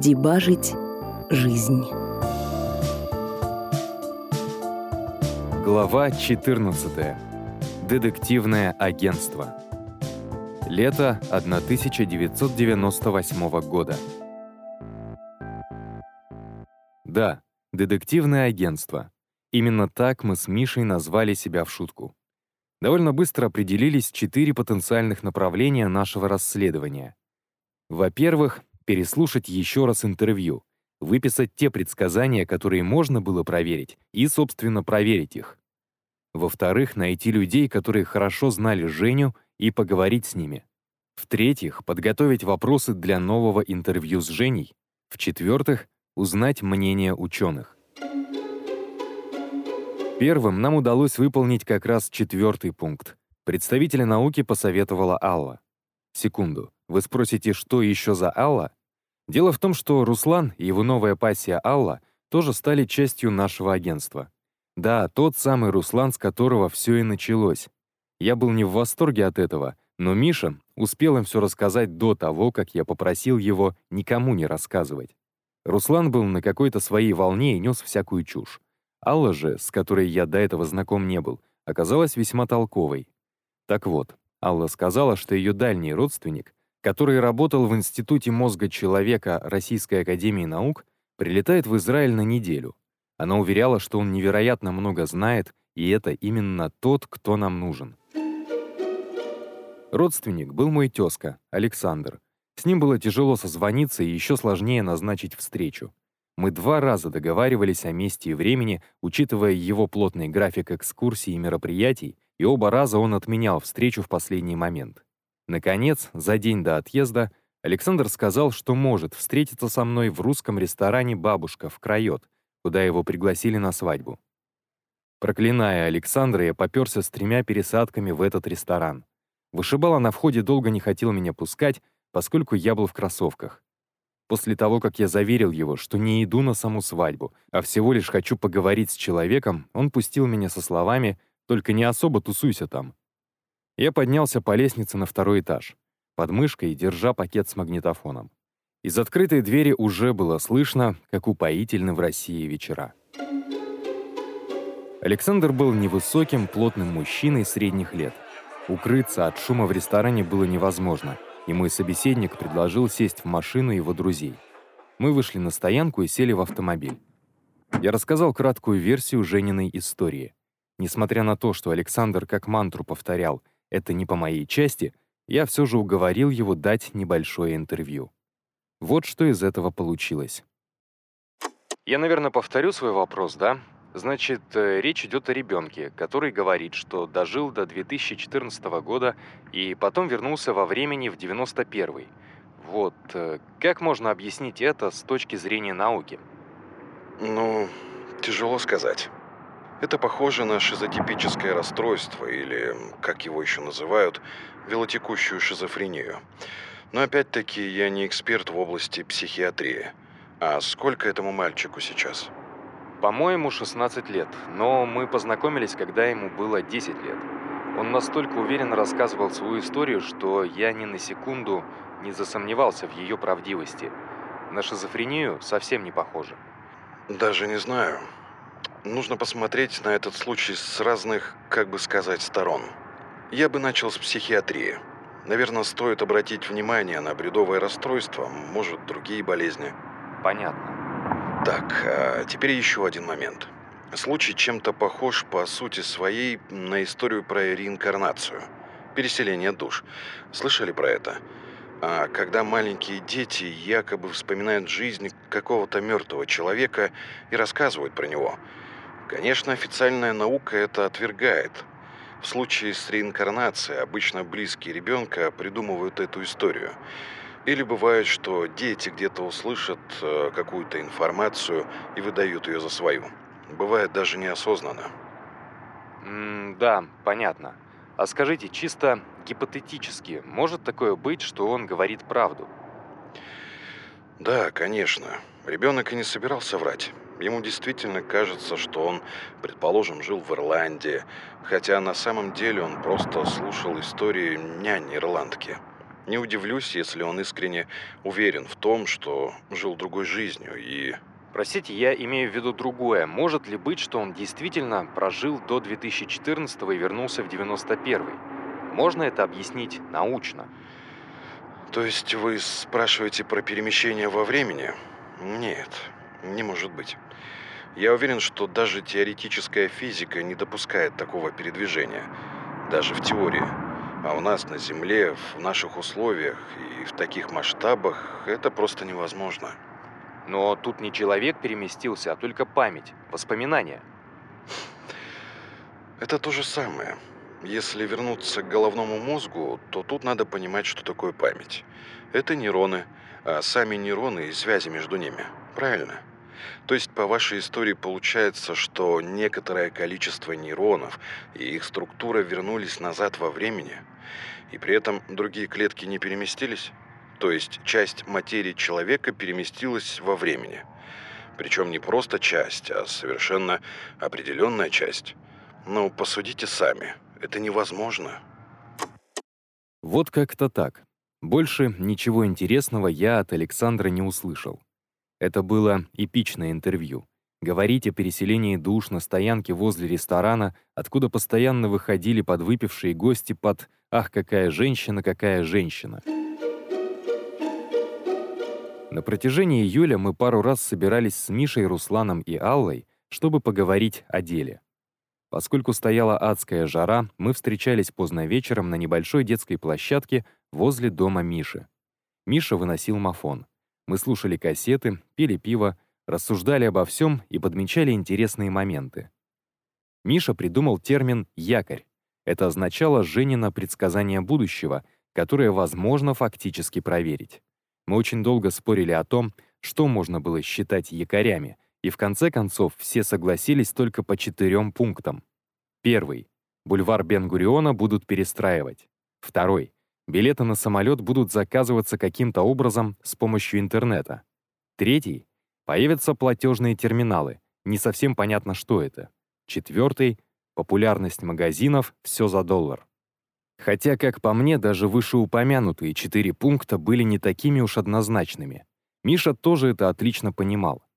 Дебажить жизнь. Глава 14. Детективное агентство. Лето 1998 года. Да, детективное агентство. Именно так мы с Мишей назвали себя в шутку. Довольно быстро определились четыре потенциальных направления нашего расследования. Во-первых, переслушать еще раз интервью, выписать те предсказания, которые можно было проверить, и, собственно, проверить их. Во-вторых, найти людей, которые хорошо знали Женю, и поговорить с ними. В-третьих, подготовить вопросы для нового интервью с Женей. В-четвертых, узнать мнение ученых. Первым нам удалось выполнить как раз четвертый пункт. Представителя науки посоветовала Алла. Секунду. Вы спросите, что еще за Алла? Дело в том, что Руслан и его новая пассия Алла тоже стали частью нашего агентства. Да, тот самый Руслан, с которого все и началось. Я был не в восторге от этого, но Миша успел им все рассказать до того, как я попросил его никому не рассказывать. Руслан был на какой-то своей волне и нес всякую чушь. Алла же, с которой я до этого знаком не был, оказалась весьма толковой. Так вот, Алла сказала, что ее дальний родственник который работал в Институте мозга человека Российской академии наук, прилетает в Израиль на неделю. Она уверяла, что он невероятно много знает, и это именно тот, кто нам нужен. Родственник был мой тезка, Александр. С ним было тяжело созвониться и еще сложнее назначить встречу. Мы два раза договаривались о месте и времени, учитывая его плотный график экскурсий и мероприятий, и оба раза он отменял встречу в последний момент. Наконец, за день до отъезда, Александр сказал, что может встретиться со мной в русском ресторане «Бабушка» в Крайот, куда его пригласили на свадьбу. Проклиная Александра, я попёрся с тремя пересадками в этот ресторан. Вышибала на входе долго не хотел меня пускать, поскольку я был в кроссовках. После того, как я заверил его, что не иду на саму свадьбу, а всего лишь хочу поговорить с человеком, он пустил меня со словами «Только не особо тусуйся там». Я поднялся по лестнице на второй этаж, под мышкой держа пакет с магнитофоном. Из открытой двери уже было слышно, как упоительны в России вечера. Александр был невысоким, плотным мужчиной средних лет. Укрыться от шума в ресторане было невозможно, и мой собеседник предложил сесть в машину его друзей. Мы вышли на стоянку и сели в автомобиль. Я рассказал краткую версию Жениной истории. Несмотря на то, что Александр как мантру повторял — это не по моей части, я все же уговорил его дать небольшое интервью. Вот что из этого получилось. Я, наверное, повторю свой вопрос, да? Значит, э, речь идет о ребенке, который говорит, что дожил до 2014 года и потом вернулся во времени в 91 -й. Вот, э, как можно объяснить это с точки зрения науки? Ну, тяжело сказать. Это похоже на шизотипическое расстройство или, как его еще называют, велотекущую шизофрению. Но опять-таки я не эксперт в области психиатрии. А сколько этому мальчику сейчас? По-моему, 16 лет, но мы познакомились, когда ему было 10 лет. Он настолько уверенно рассказывал свою историю, что я ни на секунду не засомневался в ее правдивости. На шизофрению совсем не похоже. Даже не знаю. Нужно посмотреть на этот случай с разных, как бы сказать, сторон. Я бы начал с психиатрии. Наверное, стоит обратить внимание на бредовое расстройство, может, другие болезни. Понятно. Так, а теперь еще один момент. Случай чем-то похож по сути своей на историю про реинкарнацию. Переселение душ. Слышали про это? А когда маленькие дети якобы вспоминают жизнь какого-то мертвого человека и рассказывают про него – Конечно, официальная наука это отвергает. В случае с реинкарнацией обычно близкие ребенка придумывают эту историю. Или бывает, что дети где-то услышат э, какую-то информацию и выдают ее за свою. Бывает даже неосознанно. М да, понятно. А скажите, чисто гипотетически, может такое быть, что он говорит правду? Да, конечно. Ребенок и не собирался врать. Ему действительно кажется, что он, предположим, жил в Ирландии, хотя на самом деле он просто слушал истории няни-ирландки. Не удивлюсь, если он искренне уверен в том, что жил другой жизнью и... Простите, я имею в виду другое. Может ли быть, что он действительно прожил до 2014 и вернулся в 91 Можно это объяснить научно? То есть вы спрашиваете про перемещение во времени? Нет, не может быть. Я уверен, что даже теоретическая физика не допускает такого передвижения. Даже в теории. А у нас на Земле, в наших условиях и в таких масштабах это просто невозможно. Но тут не человек переместился, а только память, воспоминания. Это то же самое. Если вернуться к головному мозгу, то тут надо понимать, что такое память. Это нейроны, а сами нейроны и связи между ними. Правильно? То есть по вашей истории получается, что некоторое количество нейронов и их структура вернулись назад во времени, и при этом другие клетки не переместились? То есть часть материи человека переместилась во времени. Причем не просто часть, а совершенно определенная часть. Ну, посудите сами. Это невозможно. Вот как-то так. Больше ничего интересного я от Александра не услышал. Это было эпичное интервью. Говорить о переселении душ на стоянке возле ресторана, откуда постоянно выходили подвыпившие гости под «Ах, какая женщина, какая женщина!». На протяжении июля мы пару раз собирались с Мишей, Русланом и Аллой, чтобы поговорить о деле. Поскольку стояла адская жара, мы встречались поздно вечером на небольшой детской площадке возле дома Миши. Миша выносил мафон. Мы слушали кассеты, пили пиво, рассуждали обо всем и подмечали интересные моменты. Миша придумал термин «якорь». Это означало Женина предсказание будущего, которое возможно фактически проверить. Мы очень долго спорили о том, что можно было считать якорями, и в конце концов все согласились только по четырем пунктам. Первый. Бульвар Бен-Гуриона будут перестраивать. Второй. Билеты на самолет будут заказываться каким-то образом с помощью интернета. Третий. Появятся платежные терминалы. Не совсем понятно, что это. Четвертый. Популярность магазинов «все за доллар». Хотя, как по мне, даже вышеупомянутые четыре пункта были не такими уж однозначными. Миша тоже это отлично понимал.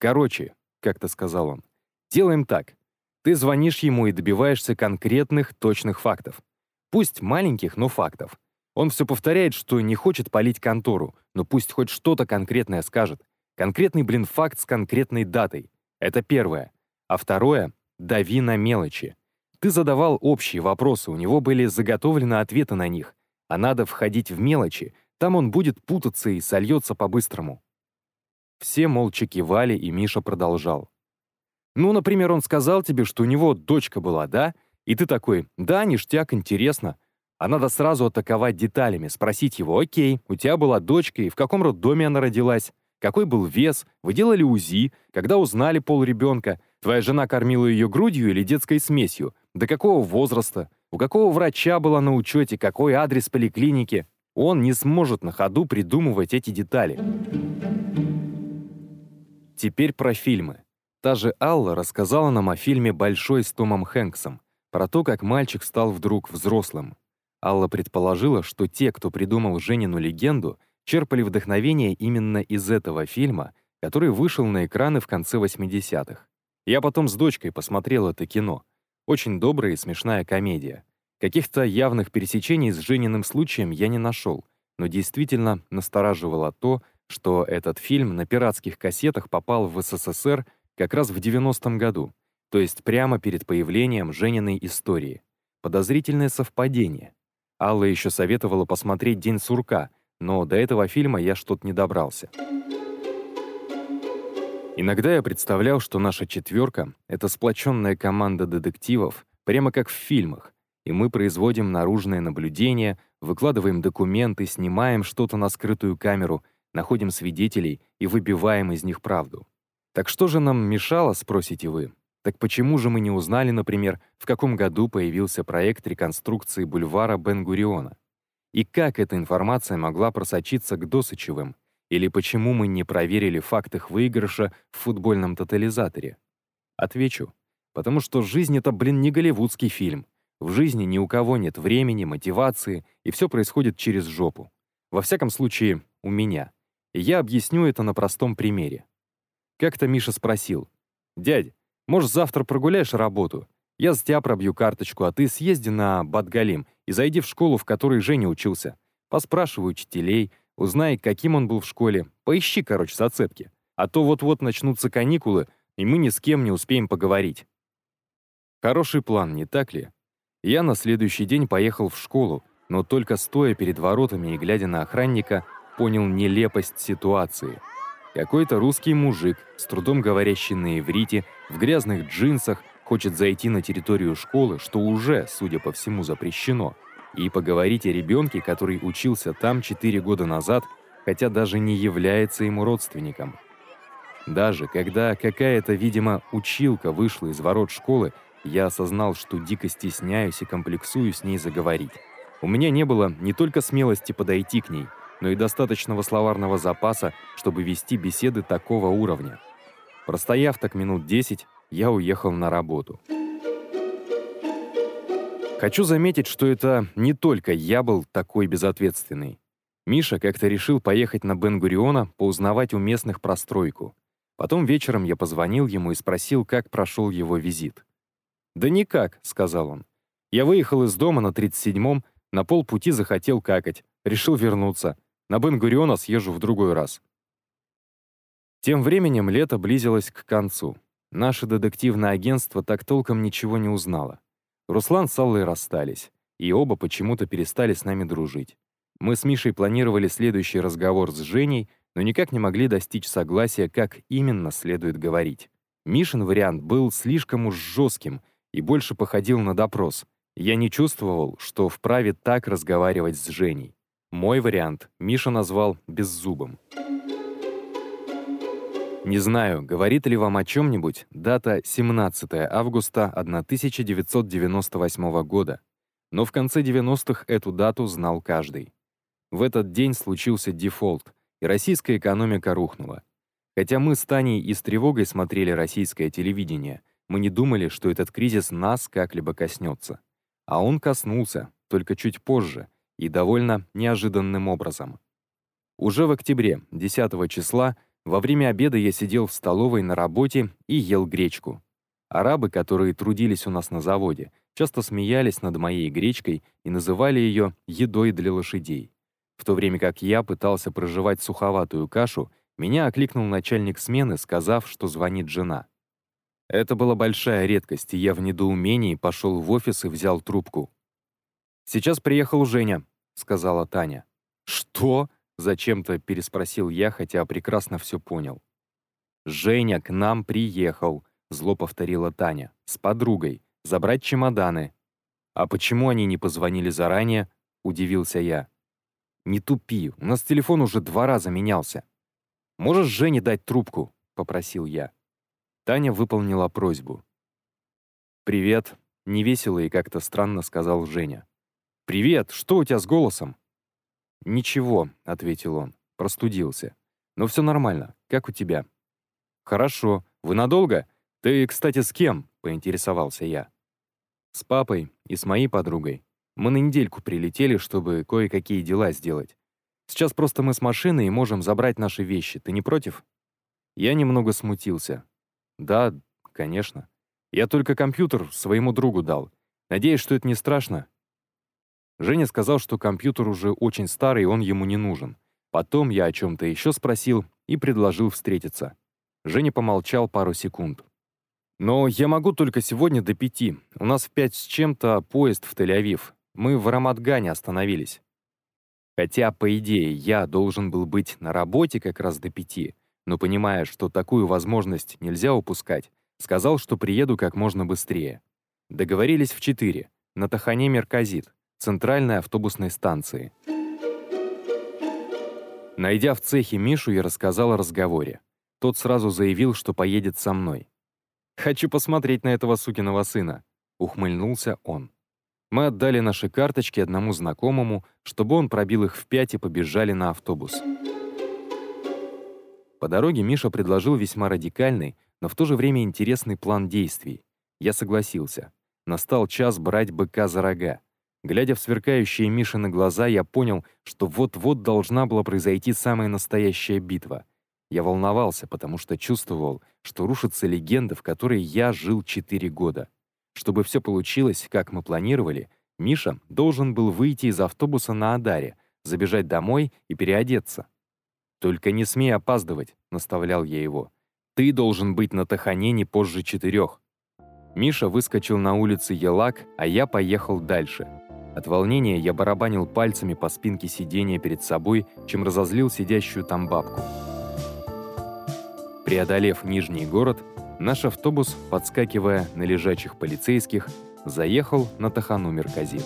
«Короче», — как-то сказал он, — «делаем так. Ты звонишь ему и добиваешься конкретных, точных фактов. Пусть маленьких, но фактов. Он все повторяет, что не хочет палить контору, но пусть хоть что-то конкретное скажет. Конкретный, блин, факт с конкретной датой. Это первое. А второе — дави на мелочи. Ты задавал общие вопросы, у него были заготовлены ответы на них. А надо входить в мелочи, там он будет путаться и сольется по-быстрому. Все молча кивали, и Миша продолжал. «Ну, например, он сказал тебе, что у него дочка была, да? И ты такой, да, ништяк, интересно. А надо сразу атаковать деталями, спросить его, окей, у тебя была дочка, и в каком роддоме она родилась? Какой был вес? Вы делали УЗИ? Когда узнали пол ребенка? Твоя жена кормила ее грудью или детской смесью? До какого возраста? У какого врача была на учете? Какой адрес поликлиники? Он не сможет на ходу придумывать эти детали. Теперь про фильмы. Та же Алла рассказала нам о фильме «Большой» с Томом Хэнксом, про то, как мальчик стал вдруг взрослым. Алла предположила, что те, кто придумал Женину легенду, черпали вдохновение именно из этого фильма, который вышел на экраны в конце 80-х. Я потом с дочкой посмотрел это кино. Очень добрая и смешная комедия. Каких-то явных пересечений с Жениным случаем я не нашел, но действительно настораживало то, что этот фильм на пиратских кассетах попал в СССР как раз в 90-м году, то есть прямо перед появлением Жениной истории. Подозрительное совпадение. Алла еще советовала посмотреть «День сурка», но до этого фильма я что-то не добрался. Иногда я представлял, что наша четверка — это сплоченная команда детективов, прямо как в фильмах, и мы производим наружное наблюдение, выкладываем документы, снимаем что-то на скрытую камеру, находим свидетелей и выбиваем из них правду. Так что же нам мешало, спросите вы? Так почему же мы не узнали, например, в каком году появился проект реконструкции бульвара Бен-Гуриона? И как эта информация могла просочиться к Досычевым? Или почему мы не проверили факт их выигрыша в футбольном тотализаторе? Отвечу. Потому что жизнь — это, блин, не голливудский фильм. В жизни ни у кого нет времени, мотивации, и все происходит через жопу. Во всяком случае, у меня. Я объясню это на простом примере. Как-то Миша спросил, «Дядь, может, завтра прогуляешь работу? Я за тебя пробью карточку, а ты съезди на Батгалим и зайди в школу, в которой Женя учился. Поспрашивай учителей, узнай, каким он был в школе. Поищи, короче, зацепки. А то вот-вот начнутся каникулы, и мы ни с кем не успеем поговорить». Хороший план, не так ли? Я на следующий день поехал в школу, но только стоя перед воротами и глядя на охранника, понял нелепость ситуации. Какой-то русский мужик, с трудом говорящий на иврите, в грязных джинсах, хочет зайти на территорию школы, что уже, судя по всему, запрещено, и поговорить о ребенке, который учился там 4 года назад, хотя даже не является ему родственником. Даже когда какая-то, видимо, училка вышла из ворот школы, я осознал, что дико стесняюсь и комплексую с ней заговорить. У меня не было не только смелости подойти к ней, но и достаточного словарного запаса, чтобы вести беседы такого уровня. Простояв так минут 10, я уехал на работу. Хочу заметить, что это не только я был такой безответственный. Миша как-то решил поехать на Бен-Гуриона поузнавать у местных про стройку. Потом вечером я позвонил ему и спросил, как прошел его визит. «Да никак», — сказал он. «Я выехал из дома на 37-м, на полпути захотел какать, решил вернуться. На Бен-Гуриона съезжу в другой раз». Тем временем лето близилось к концу. Наше детективное агентство так толком ничего не узнало. Руслан с Аллой расстались, и оба почему-то перестали с нами дружить. Мы с Мишей планировали следующий разговор с Женей, но никак не могли достичь согласия, как именно следует говорить. Мишин вариант был слишком уж жестким и больше походил на допрос. Я не чувствовал, что вправе так разговаривать с Женей. Мой вариант Миша назвал «беззубым». Не знаю, говорит ли вам о чем-нибудь дата 17 августа 1998 года, но в конце 90-х эту дату знал каждый. В этот день случился дефолт, и российская экономика рухнула. Хотя мы с Таней и с тревогой смотрели российское телевидение, мы не думали, что этот кризис нас как-либо коснется. А он коснулся, только чуть позже, и довольно неожиданным образом. Уже в октябре, 10 числа, во время обеда я сидел в столовой на работе и ел гречку. Арабы, которые трудились у нас на заводе, часто смеялись над моей гречкой и называли ее «едой для лошадей». В то время как я пытался проживать суховатую кашу, меня окликнул начальник смены, сказав, что звонит жена. Это была большая редкость, и я в недоумении пошел в офис и взял трубку. «Сейчас приехал Женя», — сказала Таня. «Что?» Зачем-то переспросил я, хотя прекрасно все понял. «Женя к нам приехал», — зло повторила Таня, — «с подругой, забрать чемоданы». «А почему они не позвонили заранее?» — удивился я. «Не тупи, у нас телефон уже два раза менялся». «Можешь Жене дать трубку?» — попросил я. Таня выполнила просьбу. «Привет», — невесело и как-то странно сказал Женя. «Привет, что у тебя с голосом?» «Ничего», — ответил он, — простудился. «Но все нормально. Как у тебя?» «Хорошо. Вы надолго? Ты, кстати, с кем?» — поинтересовался я. «С папой и с моей подругой. Мы на недельку прилетели, чтобы кое-какие дела сделать. Сейчас просто мы с машиной и можем забрать наши вещи. Ты не против?» Я немного смутился. «Да, конечно. Я только компьютер своему другу дал. Надеюсь, что это не страшно. Женя сказал, что компьютер уже очень старый, он ему не нужен. Потом я о чем-то еще спросил и предложил встретиться. Женя помолчал пару секунд. «Но я могу только сегодня до пяти. У нас в пять с чем-то поезд в Тель-Авив. Мы в Рамадгане остановились». Хотя, по идее, я должен был быть на работе как раз до пяти, но понимая, что такую возможность нельзя упускать, сказал, что приеду как можно быстрее. Договорились в четыре, на Тахане Мерказит центральной автобусной станции. Найдя в цехе Мишу, я рассказал о разговоре. Тот сразу заявил, что поедет со мной. «Хочу посмотреть на этого сукиного сына», — ухмыльнулся он. Мы отдали наши карточки одному знакомому, чтобы он пробил их в пять и побежали на автобус. По дороге Миша предложил весьма радикальный, но в то же время интересный план действий. Я согласился. Настал час брать быка за рога. Глядя в сверкающие Мишины глаза, я понял, что вот-вот должна была произойти самая настоящая битва. Я волновался, потому что чувствовал, что рушится легенда, в которой я жил четыре года. Чтобы все получилось, как мы планировали, Миша должен был выйти из автобуса на Адаре, забежать домой и переодеться. «Только не смей опаздывать», — наставлял я его. «Ты должен быть на Тахане не позже четырех». Миша выскочил на улице Елак, а я поехал дальше. От волнения я барабанил пальцами по спинке сиденья перед собой, чем разозлил сидящую там бабку. Преодолев Нижний город, наш автобус, подскакивая на лежачих полицейских, заехал на Тахану Мерказет.